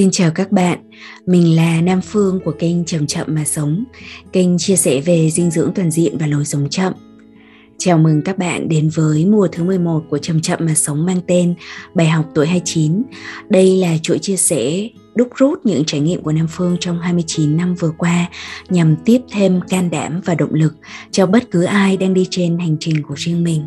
Xin chào các bạn, mình là Nam Phương của kênh Chậm Chậm Mà Sống, kênh chia sẻ về dinh dưỡng toàn diện và lối sống chậm. Chào mừng các bạn đến với mùa thứ 11 của Chậm Chậm Mà Sống mang tên Bài học tuổi 29. Đây là chuỗi chia sẻ đúc rút những trải nghiệm của Nam Phương trong 29 năm vừa qua nhằm tiếp thêm can đảm và động lực cho bất cứ ai đang đi trên hành trình của riêng mình.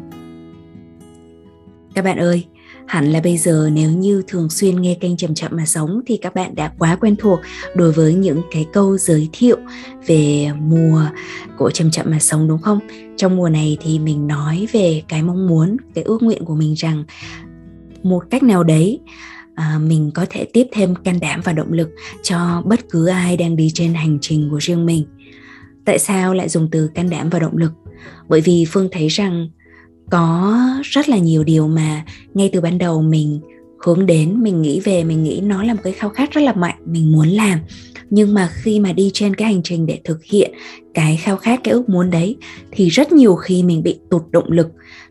Các bạn ơi, hẳn là bây giờ nếu như thường xuyên nghe kênh chậm chậm mà sống thì các bạn đã quá quen thuộc đối với những cái câu giới thiệu về mùa của chậm chậm mà sống đúng không? Trong mùa này thì mình nói về cái mong muốn cái ước nguyện của mình rằng một cách nào đấy à, mình có thể tiếp thêm can đảm và động lực cho bất cứ ai đang đi trên hành trình của riêng mình. Tại sao lại dùng từ can đảm và động lực? Bởi vì phương thấy rằng có rất là nhiều điều mà ngay từ ban đầu mình hướng đến, mình nghĩ về, mình nghĩ nó là một cái khao khát rất là mạnh, mình muốn làm. Nhưng mà khi mà đi trên cái hành trình để thực hiện cái khao khát, cái ước muốn đấy, thì rất nhiều khi mình bị tụt động lực,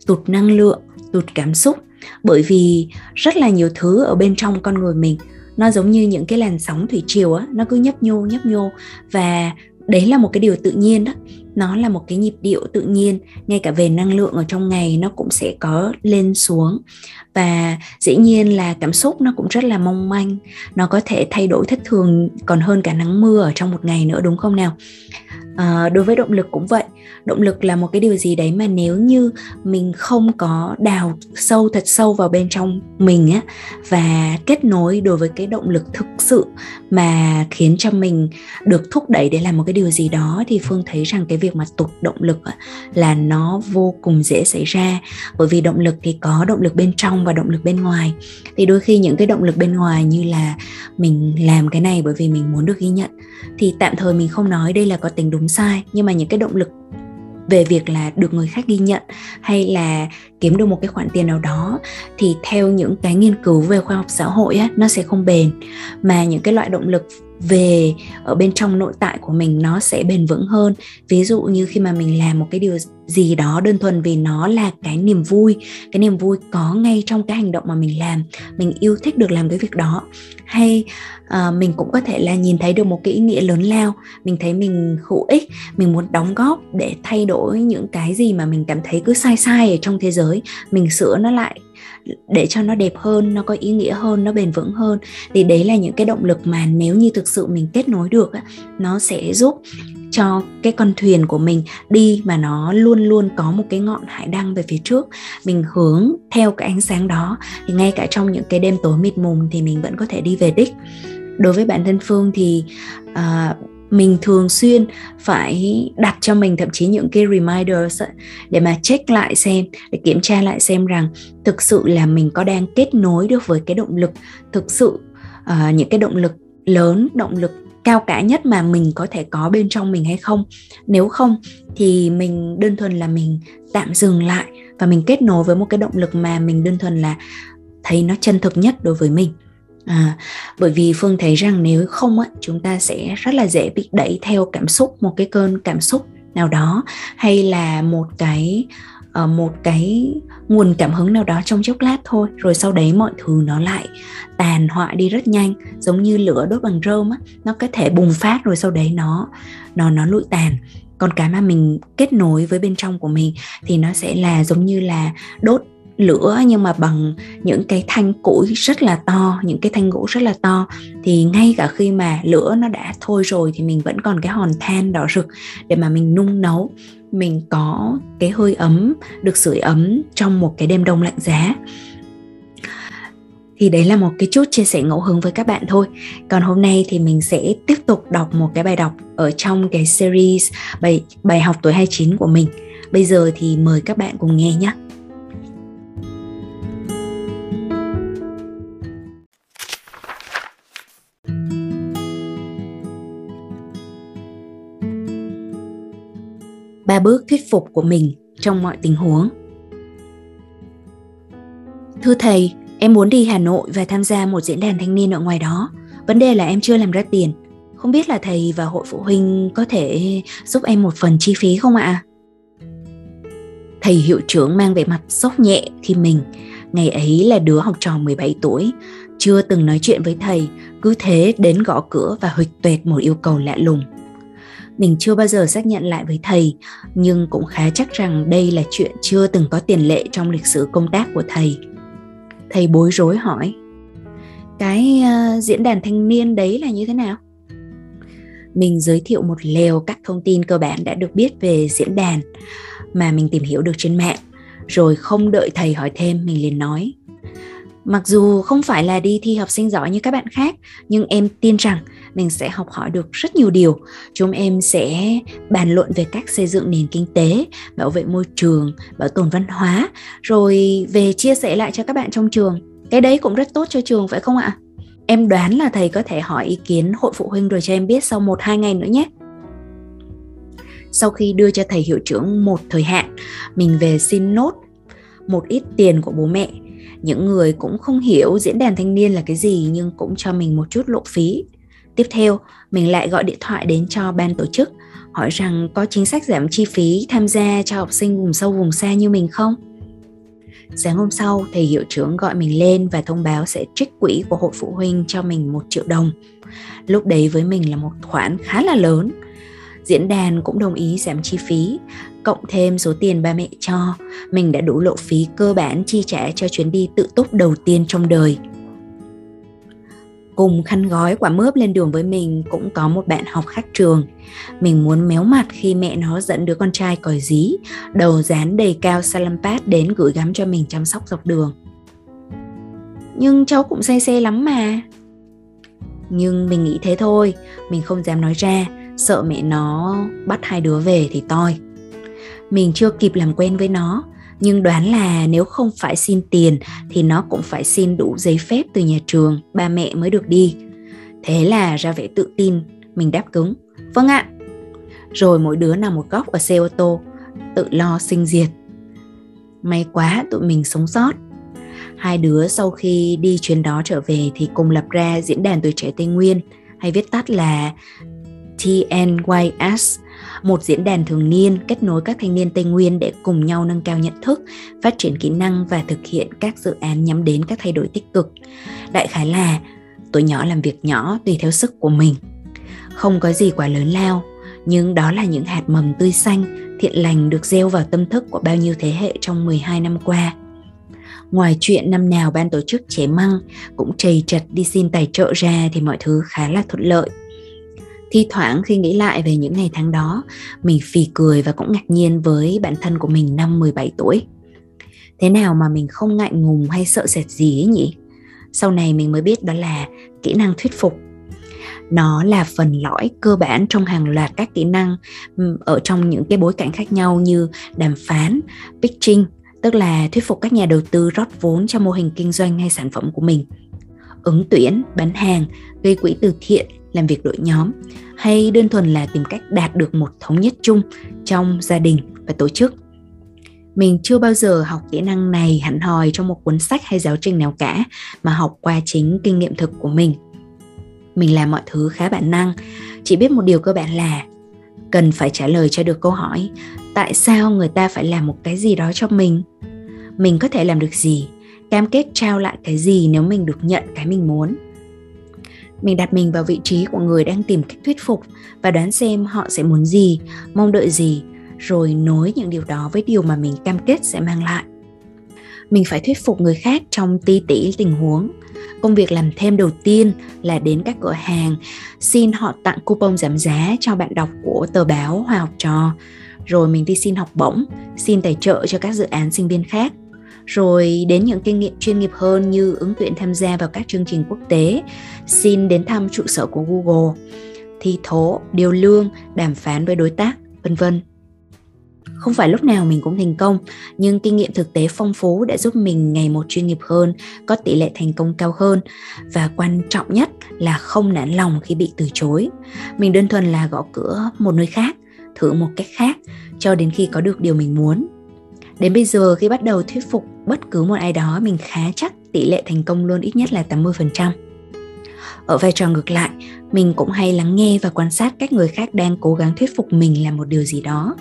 tụt năng lượng, tụt cảm xúc. Bởi vì rất là nhiều thứ ở bên trong con người mình, nó giống như những cái làn sóng thủy triều á, nó cứ nhấp nhô nhấp nhô. Và đấy là một cái điều tự nhiên đó nó là một cái nhịp điệu tự nhiên, ngay cả về năng lượng ở trong ngày nó cũng sẽ có lên xuống và dĩ nhiên là cảm xúc nó cũng rất là mong manh. Nó có thể thay đổi thất thường còn hơn cả nắng mưa ở trong một ngày nữa đúng không nào? À, đối với động lực cũng vậy. Động lực là một cái điều gì đấy mà nếu như mình không có đào sâu thật sâu vào bên trong mình á và kết nối đối với cái động lực thực sự mà khiến cho mình được thúc đẩy để làm một cái điều gì đó thì phương thấy rằng cái việc mà tụt động lực á, là nó vô cùng dễ xảy ra. Bởi vì động lực thì có động lực bên trong và động lực bên ngoài. Thì đôi khi những cái động lực bên ngoài như là mình làm cái này bởi vì mình muốn được ghi nhận. Thì tạm thời mình không nói đây là có tính đúng sai nhưng mà những cái động lực về việc là được người khác ghi nhận hay là kiếm được một cái khoản tiền nào đó thì theo những cái nghiên cứu về khoa học xã hội á, nó sẽ không bền. Mà những cái loại động lực về ở bên trong nội tại của mình nó sẽ bền vững hơn. Ví dụ như khi mà mình làm một cái điều gì đó đơn thuần vì nó là cái niềm vui cái niềm vui có ngay trong cái hành động mà mình làm mình yêu thích được làm cái việc đó. Hay uh, mình cũng có thể là nhìn thấy được một cái ý nghĩa lớn lao mình thấy mình hữu ích mình muốn đóng góp để thay đổi những cái gì mà mình cảm thấy cứ sai sai ở trong thế giới mình sửa nó lại để cho nó đẹp hơn nó có ý nghĩa hơn nó bền vững hơn. Thì đấy là những cái động lực mà nếu như thực sự mình kết nối được nó sẽ giúp cho cái con thuyền của mình đi mà nó luôn luôn có một cái ngọn hải đăng về phía trước. Mình hướng theo cái ánh sáng đó thì ngay cả trong những cái đêm tối mịt mùng thì mình vẫn có thể đi về đích. Đối với bản thân phương thì uh, mình thường xuyên phải đặt cho mình thậm chí những cái reminders để mà check lại xem để kiểm tra lại xem rằng thực sự là mình có đang kết nối được với cái động lực thực sự uh, những cái động lực lớn động lực cao cả nhất mà mình có thể có bên trong mình hay không. Nếu không thì mình đơn thuần là mình tạm dừng lại và mình kết nối với một cái động lực mà mình đơn thuần là thấy nó chân thực nhất đối với mình à, bởi vì phương thấy rằng nếu không á chúng ta sẽ rất là dễ bị đẩy theo cảm xúc một cái cơn cảm xúc nào đó hay là một cái ờ, một cái nguồn cảm hứng nào đó trong chốc lát thôi rồi sau đấy mọi thứ nó lại tàn hoại đi rất nhanh giống như lửa đốt bằng rơm á nó có thể bùng phát rồi sau đấy nó nó nó lụi tàn. Còn cái mà mình kết nối với bên trong của mình thì nó sẽ là giống như là đốt lửa, nhưng mà bằng những cái thanh củi rất là to, những cái thanh gỗ rất là to. Thì ngay cả khi mà lửa nó đã thôi rồi thì mình vẫn còn cái hòn than đỏ rực để mà mình nung nấu. Mình có cái hơi ấm, được sưởi ấm trong một cái đêm đông lạnh giá. Thì đấy là một cái chút chia sẻ ngẫu hứng với các bạn thôi. Còn hôm nay thì mình sẽ tiếp tục đọc một cái bài đọc ở trong cái series bài bài học tuổi 29 của mình. Bây giờ thì mời các bạn cùng nghe nhé. Ba bước thuyết phục của mình trong mọi tình huống. Thưa thầy, em muốn đi Hà Nội và tham gia một diễn đàn thanh niên ở ngoài đó. Vấn đề là em chưa làm ra tiền. Không biết là thầy và hội phụ huynh có thể giúp em một phần chi phí không ạ? Thầy hiệu trưởng mang vẻ mặt sốc nhẹ khi mình, ngày ấy là đứa học trò 17 tuổi, chưa từng nói chuyện với thầy, cứ thế đến gõ cửa và huỵch tuệt một yêu cầu lạ lùng. Mình chưa bao giờ xác nhận lại với thầy, nhưng cũng khá chắc rằng đây là chuyện chưa từng có tiền lệ trong lịch sử công tác của thầy. Thầy bối rối hỏi, cái uh, diễn đàn thanh niên đấy là như thế nào? Mình giới thiệu một lèo các thông tin cơ bản đã được biết về diễn đàn mà mình tìm hiểu được trên mạng, rồi không đợi thầy hỏi thêm mình liền nói Mặc dù không phải là đi thi học sinh giỏi như các bạn khác, nhưng em tin rằng mình sẽ học hỏi được rất nhiều điều. Chúng em sẽ bàn luận về cách xây dựng nền kinh tế, bảo vệ môi trường, bảo tồn văn hóa, rồi về chia sẻ lại cho các bạn trong trường. Cái đấy cũng rất tốt cho trường phải không ạ? Em đoán là thầy có thể hỏi ý kiến hội phụ huynh rồi cho em biết sau 1-2 ngày nữa nhé. Sau khi đưa cho thầy hiệu trưởng một thời hạn, mình về xin nốt một ít tiền của bố mẹ những người cũng không hiểu diễn đàn thanh niên là cái gì nhưng cũng cho mình một chút lộ phí. Tiếp theo, mình lại gọi điện thoại đến cho ban tổ chức, hỏi rằng có chính sách giảm chi phí tham gia cho học sinh vùng sâu, vùng xa như mình không? Sáng hôm sau, thầy hiệu trưởng gọi mình lên và thông báo sẽ trích quỹ của hội phụ huynh cho mình một triệu đồng. Lúc đấy với mình là một khoản khá là lớn diễn đàn cũng đồng ý giảm chi phí, cộng thêm số tiền ba mẹ cho. Mình đã đủ lộ phí cơ bản chi trả cho chuyến đi tự túc đầu tiên trong đời. Cùng khăn gói quả mướp lên đường với mình cũng có một bạn học khác trường. Mình muốn méo mặt khi mẹ nó dẫn đứa con trai còi dí, đầu dán đầy cao salampat đến gửi gắm cho mình chăm sóc dọc đường. Nhưng cháu cũng say xe lắm mà. Nhưng mình nghĩ thế thôi, mình không dám nói ra sợ mẹ nó bắt hai đứa về thì toi. Mình chưa kịp làm quen với nó, nhưng đoán là nếu không phải xin tiền thì nó cũng phải xin đủ giấy phép từ nhà trường, ba mẹ mới được đi. Thế là ra vẻ tự tin, mình đáp cứng vâng ạ. Rồi mỗi đứa nằm một góc ở xe ô tô, tự lo sinh diệt. May quá tụi mình sống sót. Hai đứa sau khi đi chuyến đó trở về thì cùng lập ra diễn đàn tuổi trẻ tây nguyên, hay viết tắt là TNYS, một diễn đàn thường niên kết nối các thanh niên Tây Nguyên để cùng nhau nâng cao nhận thức, phát triển kỹ năng và thực hiện các dự án nhắm đến các thay đổi tích cực. Đại khái là tuổi nhỏ làm việc nhỏ tùy theo sức của mình. Không có gì quá lớn lao, nhưng đó là những hạt mầm tươi xanh, thiện lành được gieo vào tâm thức của bao nhiêu thế hệ trong 12 năm qua. Ngoài chuyện năm nào ban tổ chức chế măng cũng trầy chặt đi xin tài trợ ra thì mọi thứ khá là thuận lợi thi thoảng khi nghĩ lại về những ngày tháng đó, mình phì cười và cũng ngạc nhiên với bản thân của mình năm 17 tuổi. Thế nào mà mình không ngại ngùng hay sợ sệt gì ấy nhỉ? Sau này mình mới biết đó là kỹ năng thuyết phục. Nó là phần lõi cơ bản trong hàng loạt các kỹ năng ừ, ở trong những cái bối cảnh khác nhau như đàm phán, pitching, tức là thuyết phục các nhà đầu tư rót vốn cho mô hình kinh doanh hay sản phẩm của mình. Ứng tuyển, bán hàng, gây quỹ từ thiện làm việc đội nhóm hay đơn thuần là tìm cách đạt được một thống nhất chung trong gia đình và tổ chức? Mình chưa bao giờ học kỹ năng này hẳn hòi trong một cuốn sách hay giáo trình nào cả, mà học qua chính kinh nghiệm thực của mình. Mình làm mọi thứ khá bản năng, chỉ biết một điều cơ bản là cần phải trả lời cho được câu hỏi, tại sao người ta phải làm một cái gì đó cho mình? Mình có thể làm được gì, cam kết trao lại cái gì nếu mình được nhận cái mình muốn? Mình đặt mình vào vị trí của người đang tìm cách thuyết phục và đoán xem họ sẽ muốn gì, mong đợi gì, rồi nối những điều đó với điều mà mình cam kết sẽ mang lại. Mình phải thuyết phục người khác trong ti tỉ tình huống. Công việc làm thêm đầu tiên là đến các cửa hàng, xin họ tặng coupon giảm giá cho bạn đọc của tờ báo hoa học trò. Rồi mình đi xin học bổng, xin tài trợ cho các dự án sinh viên khác rồi đến những kinh nghiệm chuyên nghiệp hơn như ứng tuyển tham gia vào các chương trình quốc tế, xin đến thăm trụ sở của Google, thi thố, điều lương, đàm phán với đối tác, vân vân. Không phải lúc nào mình cũng thành công, nhưng kinh nghiệm thực tế phong phú đã giúp mình ngày một chuyên nghiệp hơn, có tỷ lệ thành công cao hơn và quan trọng nhất là không nản lòng khi bị từ chối. Mình đơn thuần là gõ cửa một nơi khác, thử một cách khác cho đến khi có được điều mình muốn Đến bây giờ khi bắt đầu thuyết phục bất cứ một ai đó, mình khá chắc tỷ lệ thành công luôn ít nhất là 80%. ở vai trò ngược lại, mình cũng hay lắng nghe và quan sát cách người khác đang cố gắng thuyết phục mình làm một điều gì đó.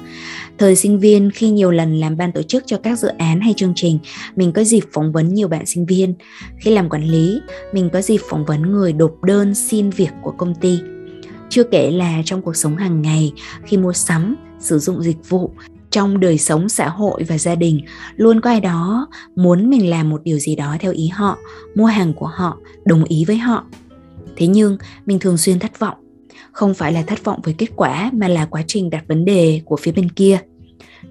Thời sinh viên, khi nhiều lần làm ban tổ chức cho các dự án hay chương trình, mình có dịp phỏng vấn nhiều bạn sinh viên. Khi làm quản lý, mình có dịp phỏng vấn người nộp đơn xin việc của công ty. Chưa kể là trong cuộc sống hàng ngày, khi mua sắm, sử dụng dịch vụ trong đời sống xã hội và gia đình, luôn có ai đó muốn mình làm một điều gì đó theo ý họ, mua hàng của họ, đồng ý với họ. Thế nhưng, mình thường xuyên thất vọng. Không phải là thất vọng với kết quả mà là quá trình đặt vấn đề của phía bên kia.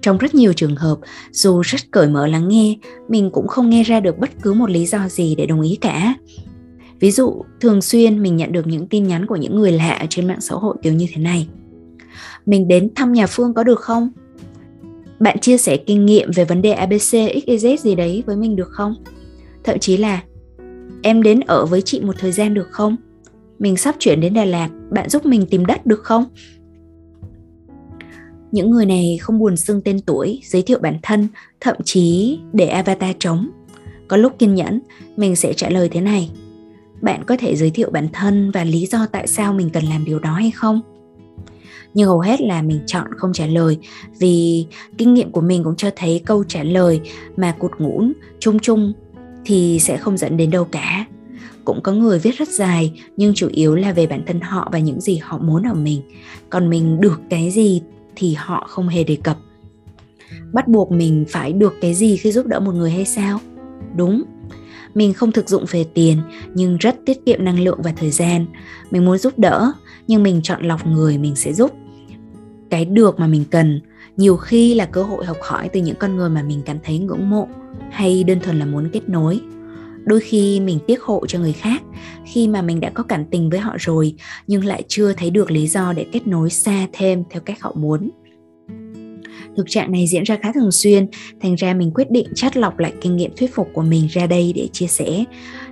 Trong rất nhiều trường hợp, dù rất cởi mở lắng nghe, mình cũng không nghe ra được bất cứ một lý do gì để đồng ý cả. Ví dụ, thường xuyên mình nhận được những tin nhắn của những người lạ trên mạng xã hội kiểu như thế này. Mình đến thăm nhà phương có được không? Bạn chia sẻ kinh nghiệm về vấn đề abc xyz gì đấy với mình được không? Thậm chí là, em đến ở với chị một thời gian được không? Mình sắp chuyển đến đà lạt, bạn giúp mình tìm đất được không? Những người này không buồn xưng tên tuổi, giới thiệu bản thân, thậm chí để avatar trống. Có lúc kiên nhẫn, mình sẽ trả lời thế này. Bạn có thể giới thiệu bản thân và lý do tại sao mình cần làm điều đó hay không? Nhưng hầu hết là mình chọn không trả lời. Vì kinh nghiệm của mình cũng cho thấy câu trả lời mà cụt ngũn chung chung thì sẽ không dẫn đến đâu cả. Cũng có người viết rất dài, nhưng chủ yếu là về bản thân họ và những gì họ muốn ở mình. Còn mình được cái gì thì họ không hề đề cập. Bắt buộc mình phải được cái gì khi giúp đỡ một người hay sao? Đúng. Mình không thực dụng về tiền, nhưng rất tiết kiệm năng lượng và thời gian. Mình muốn giúp đỡ, nhưng mình chọn lọc người mình sẽ giúp cái được mà mình cần. Nhiều khi là cơ hội học hỏi từ những con người mà mình cảm thấy ngưỡng mộ hay đơn thuần là muốn kết nối. Đôi khi mình tiếc hộ cho người khác khi mà mình đã có cảm tình với họ rồi, nhưng lại chưa thấy được lý do để kết nối xa thêm theo cách họ muốn. Thực trạng này diễn ra khá thường xuyên, thành ra mình quyết định chắt lọc lại kinh nghiệm thuyết phục của mình ra đây để chia sẻ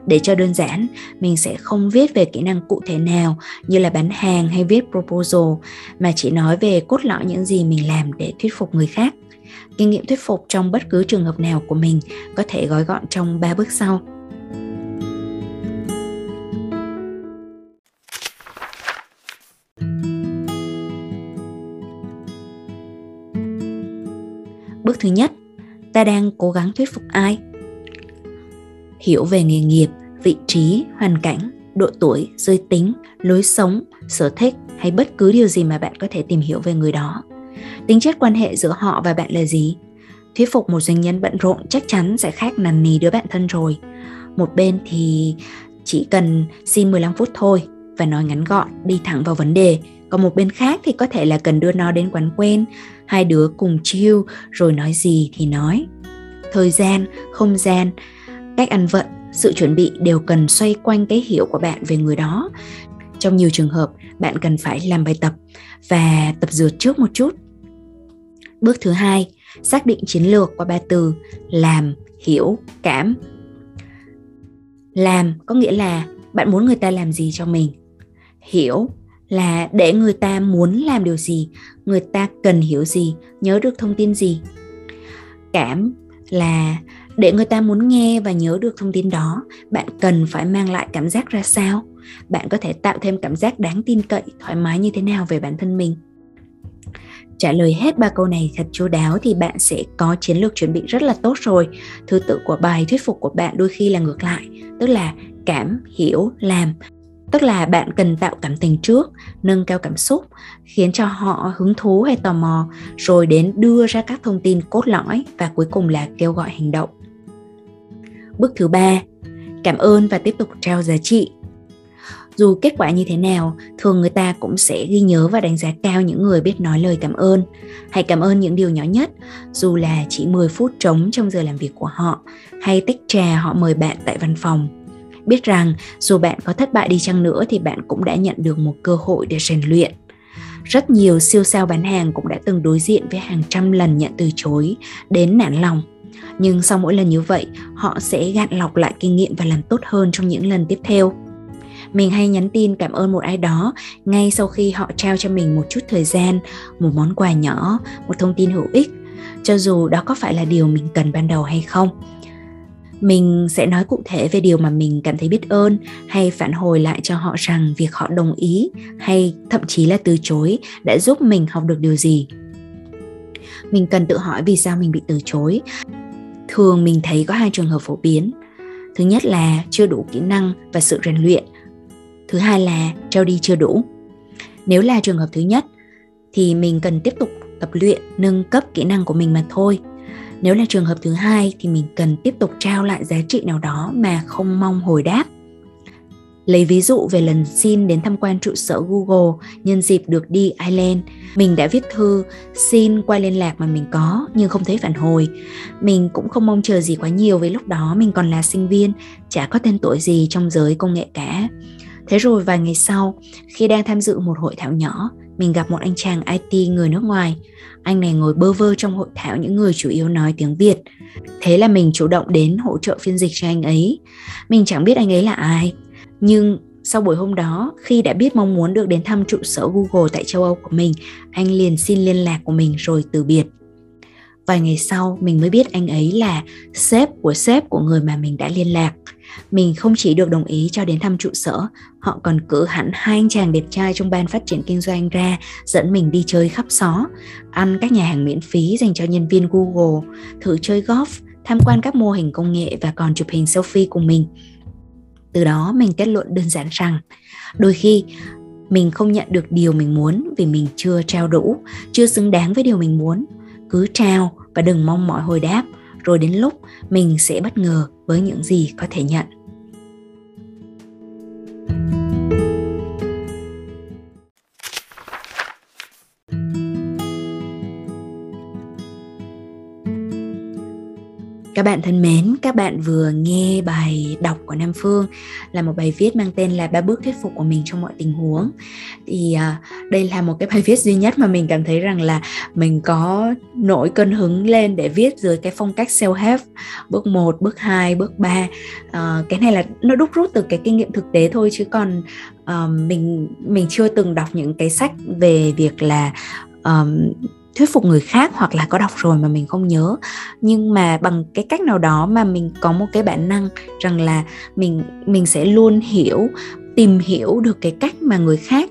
để cho đơn giản. Mình sẽ không viết về kỹ năng cụ thể nào như là bán hàng hay viết proposal mà chỉ nói về cốt lõi những gì mình làm để thuyết phục người khác. Kinh nghiệm thuyết phục trong bất cứ trường hợp nào của mình có thể gói gọn trong ba bước sau. Bước thứ nhất, ta đang cố gắng thuyết phục ai? Hiểu về nghề nghiệp, vị trí, hoàn cảnh, độ tuổi, giới tính, lối sống, sở thích hay bất cứ điều gì mà bạn có thể tìm hiểu về người đó. Tính chất quan hệ giữa họ và bạn là gì? Thuyết phục một doanh nhân bận rộn chắc chắn sẽ khác nằn nì đứa bạn thân rồi. Một bên thì chỉ cần xin 15 phút thôi và nói ngắn gọn, đi thẳng vào vấn đề. Còn một bên khác thì có thể là cần đưa nó đến quán quen, hai đứa cùng chill rồi nói gì thì nói thời gian không gian cách ăn vận, sự chuẩn bị đều cần xoay quanh cái hiểu của bạn về người đó. Trong nhiều trường hợp, bạn cần phải làm bài tập và tập dượt trước một chút. Bước thứ hai, xác định chiến lược qua ba từ làm, hiểu, cảm. Làm có nghĩa là bạn muốn người ta làm gì cho mình. Hiểu là để người ta muốn làm điều gì, người ta cần hiểu gì, nhớ được thông tin gì. Cảm là để người ta muốn nghe và nhớ được thông tin đó, bạn cần phải mang lại cảm giác ra sao? Bạn có thể tạo thêm cảm giác đáng tin cậy, thoải mái như thế nào về bản thân mình? Trả lời hết ba câu này thật chu đáo thì bạn sẽ có chiến lược chuẩn bị rất là tốt rồi. Thứ tự của bài thuyết phục của bạn đôi khi là ngược lại, tức là cảm, hiểu, làm. Tức là bạn cần tạo cảm tình trước, nâng cao cảm xúc, khiến cho họ hứng thú hay tò mò, rồi đến đưa ra các thông tin cốt lõi và cuối cùng là kêu gọi hành động bước thứ ba. Cảm ơn và tiếp tục trao giá trị. Dù kết quả như thế nào, thường người ta cũng sẽ ghi nhớ và đánh giá cao những người biết nói lời cảm ơn. Hãy cảm ơn những điều nhỏ nhất, dù là chỉ 10 phút trống trong giờ làm việc của họ, hay tách trà họ mời bạn tại văn phòng. Biết rằng, dù bạn có thất bại đi chăng nữa thì bạn cũng đã nhận được một cơ hội để rèn luyện. Rất nhiều siêu sao bán hàng cũng đã từng đối diện với hàng trăm lần nhận từ chối, đến nản lòng nhưng sau mỗi lần như vậy, họ sẽ gạn lọc lại kinh nghiệm và làm tốt hơn trong những lần tiếp theo. Mình hay nhắn tin cảm ơn một ai đó ngay sau khi họ trao cho mình một chút thời gian, một món quà nhỏ, một thông tin hữu ích, cho dù đó có phải là điều mình cần ban đầu hay không. Mình sẽ nói cụ thể về điều mà mình cảm thấy biết ơn hay phản hồi lại cho họ rằng việc họ đồng ý hay thậm chí là từ chối đã giúp mình học được điều gì. Mình cần tự hỏi vì sao mình bị từ chối thường mình thấy có hai trường hợp phổ biến. Thứ nhất là chưa đủ kỹ năng và sự rèn luyện. Thứ hai là trao đi chưa đủ. Nếu là trường hợp thứ nhất, thì mình cần tiếp tục tập luyện, nâng cấp kỹ năng của mình mà thôi. Nếu là trường hợp thứ hai, thì mình cần tiếp tục trao lại giá trị nào đó mà không mong hồi đáp. Lấy ví dụ về lần xin đến tham quan trụ sở Google nhân dịp được đi Ireland, mình đã viết thư xin qua liên lạc mà mình có nhưng không thấy phản hồi. Mình cũng không mong chờ gì quá nhiều vì lúc đó mình còn là sinh viên, chả có tên tuổi gì trong giới công nghệ cả. Thế rồi vài ngày sau, khi đang tham dự một hội thảo nhỏ, mình gặp một anh chàng IT người nước ngoài. Anh này ngồi bơ vơ trong hội thảo những người chủ yếu nói tiếng Việt. Thế là mình chủ động đến hỗ trợ phiên dịch cho anh ấy. Mình chẳng biết anh ấy là ai, nhưng sau buổi hôm đó, khi đã biết mong muốn được đến thăm trụ sở Google tại châu Âu của mình, anh liền xin liên lạc của mình rồi từ biệt. Vài ngày sau, mình mới biết anh ấy là sếp của sếp của người mà mình đã liên lạc. Mình không chỉ được đồng ý cho đến thăm trụ sở, họ còn cử hẳn hai anh chàng đẹp trai trong ban phát triển kinh doanh ra dẫn mình đi chơi khắp xó, ăn các nhà hàng miễn phí dành cho nhân viên Google, thử chơi golf, tham quan các mô hình công nghệ và còn chụp hình selfie cùng mình từ đó mình kết luận đơn giản rằng, đôi khi mình không nhận được điều mình muốn vì mình chưa trao đủ, chưa xứng đáng với điều mình muốn. Cứ trao và đừng mong mọi hồi đáp, rồi đến lúc mình sẽ bất ngờ với những gì có thể nhận. Các bạn thân mến, các bạn vừa nghe bài đọc của Nam Phương là một bài viết mang tên là ba bước thuyết phục của mình trong mọi tình huống. Thì à, đây là một cái bài viết duy nhất mà mình cảm thấy rằng là mình có nổi cơn hứng lên để viết dưới cái phong cách self-help bước 1, bước 2, bước 3. À, cái này là nó đúc rút từ cái kinh nghiệm thực tế thôi chứ còn uh, mình mình chưa từng đọc những cái sách về việc là um, thuyết phục người khác hoặc là có đọc rồi mà mình không nhớ. Nhưng mà bằng cái cách nào đó mà mình có một cái bản năng rằng là mình mình sẽ luôn hiểu, tìm hiểu được cái cách mà người khác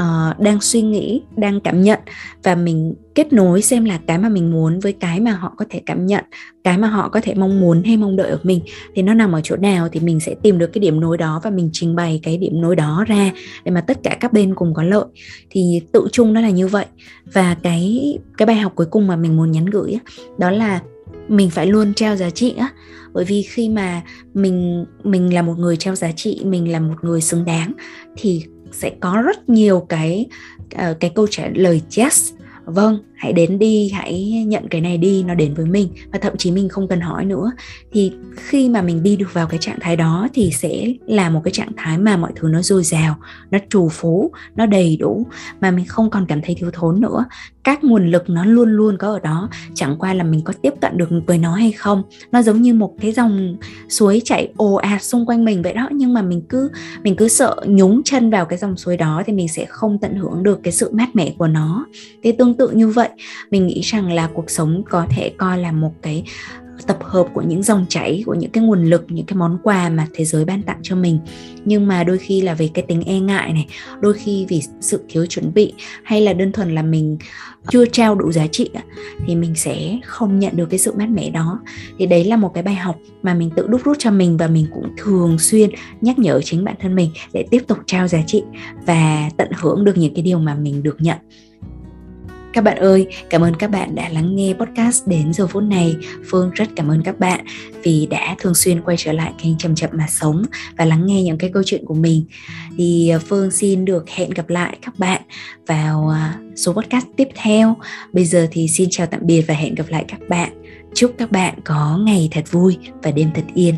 uh, đang suy nghĩ đang cảm nhận và mình kết nối xem là cái mà mình muốn với cái mà họ có thể cảm nhận cái mà họ có thể mong muốn hay mong đợi ở mình thì nó nằm ở chỗ nào thì mình sẽ tìm được cái điểm nối đó và mình trình bày cái điểm nối đó ra để mà tất cả các bên cùng có lợi. Thì tự chung nó là như vậy. Và cái cái bài học cuối cùng mà mình muốn nhắn gửi đó là mình phải luôn trao giá trị á. Bởi vì khi mà mình mình là một người trao giá trị mình là một người xứng đáng thì sẽ có rất nhiều cái ờ, cái câu trả lời yes. Vâng hãy đến đi, hãy nhận cái này đi, nó đến với mình. Và thậm chí mình không cần hỏi nữa. Thì khi mà mình đi được vào cái trạng thái đó thì sẽ là một cái trạng thái mà mọi thứ nó dồi dào, nó trù phú, nó đầy đủ. Mà mình không còn cảm thấy thiếu thốn nữa. Các nguồn lực nó luôn luôn có ở đó. Chẳng qua là mình có tiếp cận được với nó hay không. Nó giống như một cái dòng suối chảy ồ ạt xung quanh mình vậy đó. Nhưng mà mình cứ mình cứ sợ nhúng chân vào cái dòng suối đó thì mình sẽ không tận hưởng được cái sự mát mẻ của nó. Thế tương tự như vậy mình nghĩ rằng là cuộc sống có thể coi là một cái ờ, tập hợp của những dòng chảy, của những cái nguồn lực, những cái món quà mà thế giới ban tặng cho mình. Nhưng mà đôi khi là vì cái tính e ngại này, đôi khi vì sự thiếu chuẩn bị hay là đơn thuần là mình chưa trao đủ giá trị thì mình sẽ không nhận được cái sự mát mẻ đó. Thì đấy là một cái bài học mà mình tự đúc rút cho mình và mình cũng thường xuyên nhắc nhở chính bản thân mình để tiếp tục trao giá trị và tận hưởng được những cái điều mà mình được nhận các bạn ơi, cảm ơn các bạn đã lắng nghe podcast đến giờ phút này. Phương rất cảm ơn các bạn vì đã thường xuyên quay trở lại kênh Chậm Chậm Mà Sống và lắng nghe những cái câu chuyện của mình. Thì à, Phương xin được hẹn gặp lại các bạn vào à, số podcast tiếp theo. Bây giờ thì xin chào tạm biệt và hẹn gặp lại các bạn. Chúc các bạn có ngày thật vui và đêm thật yên.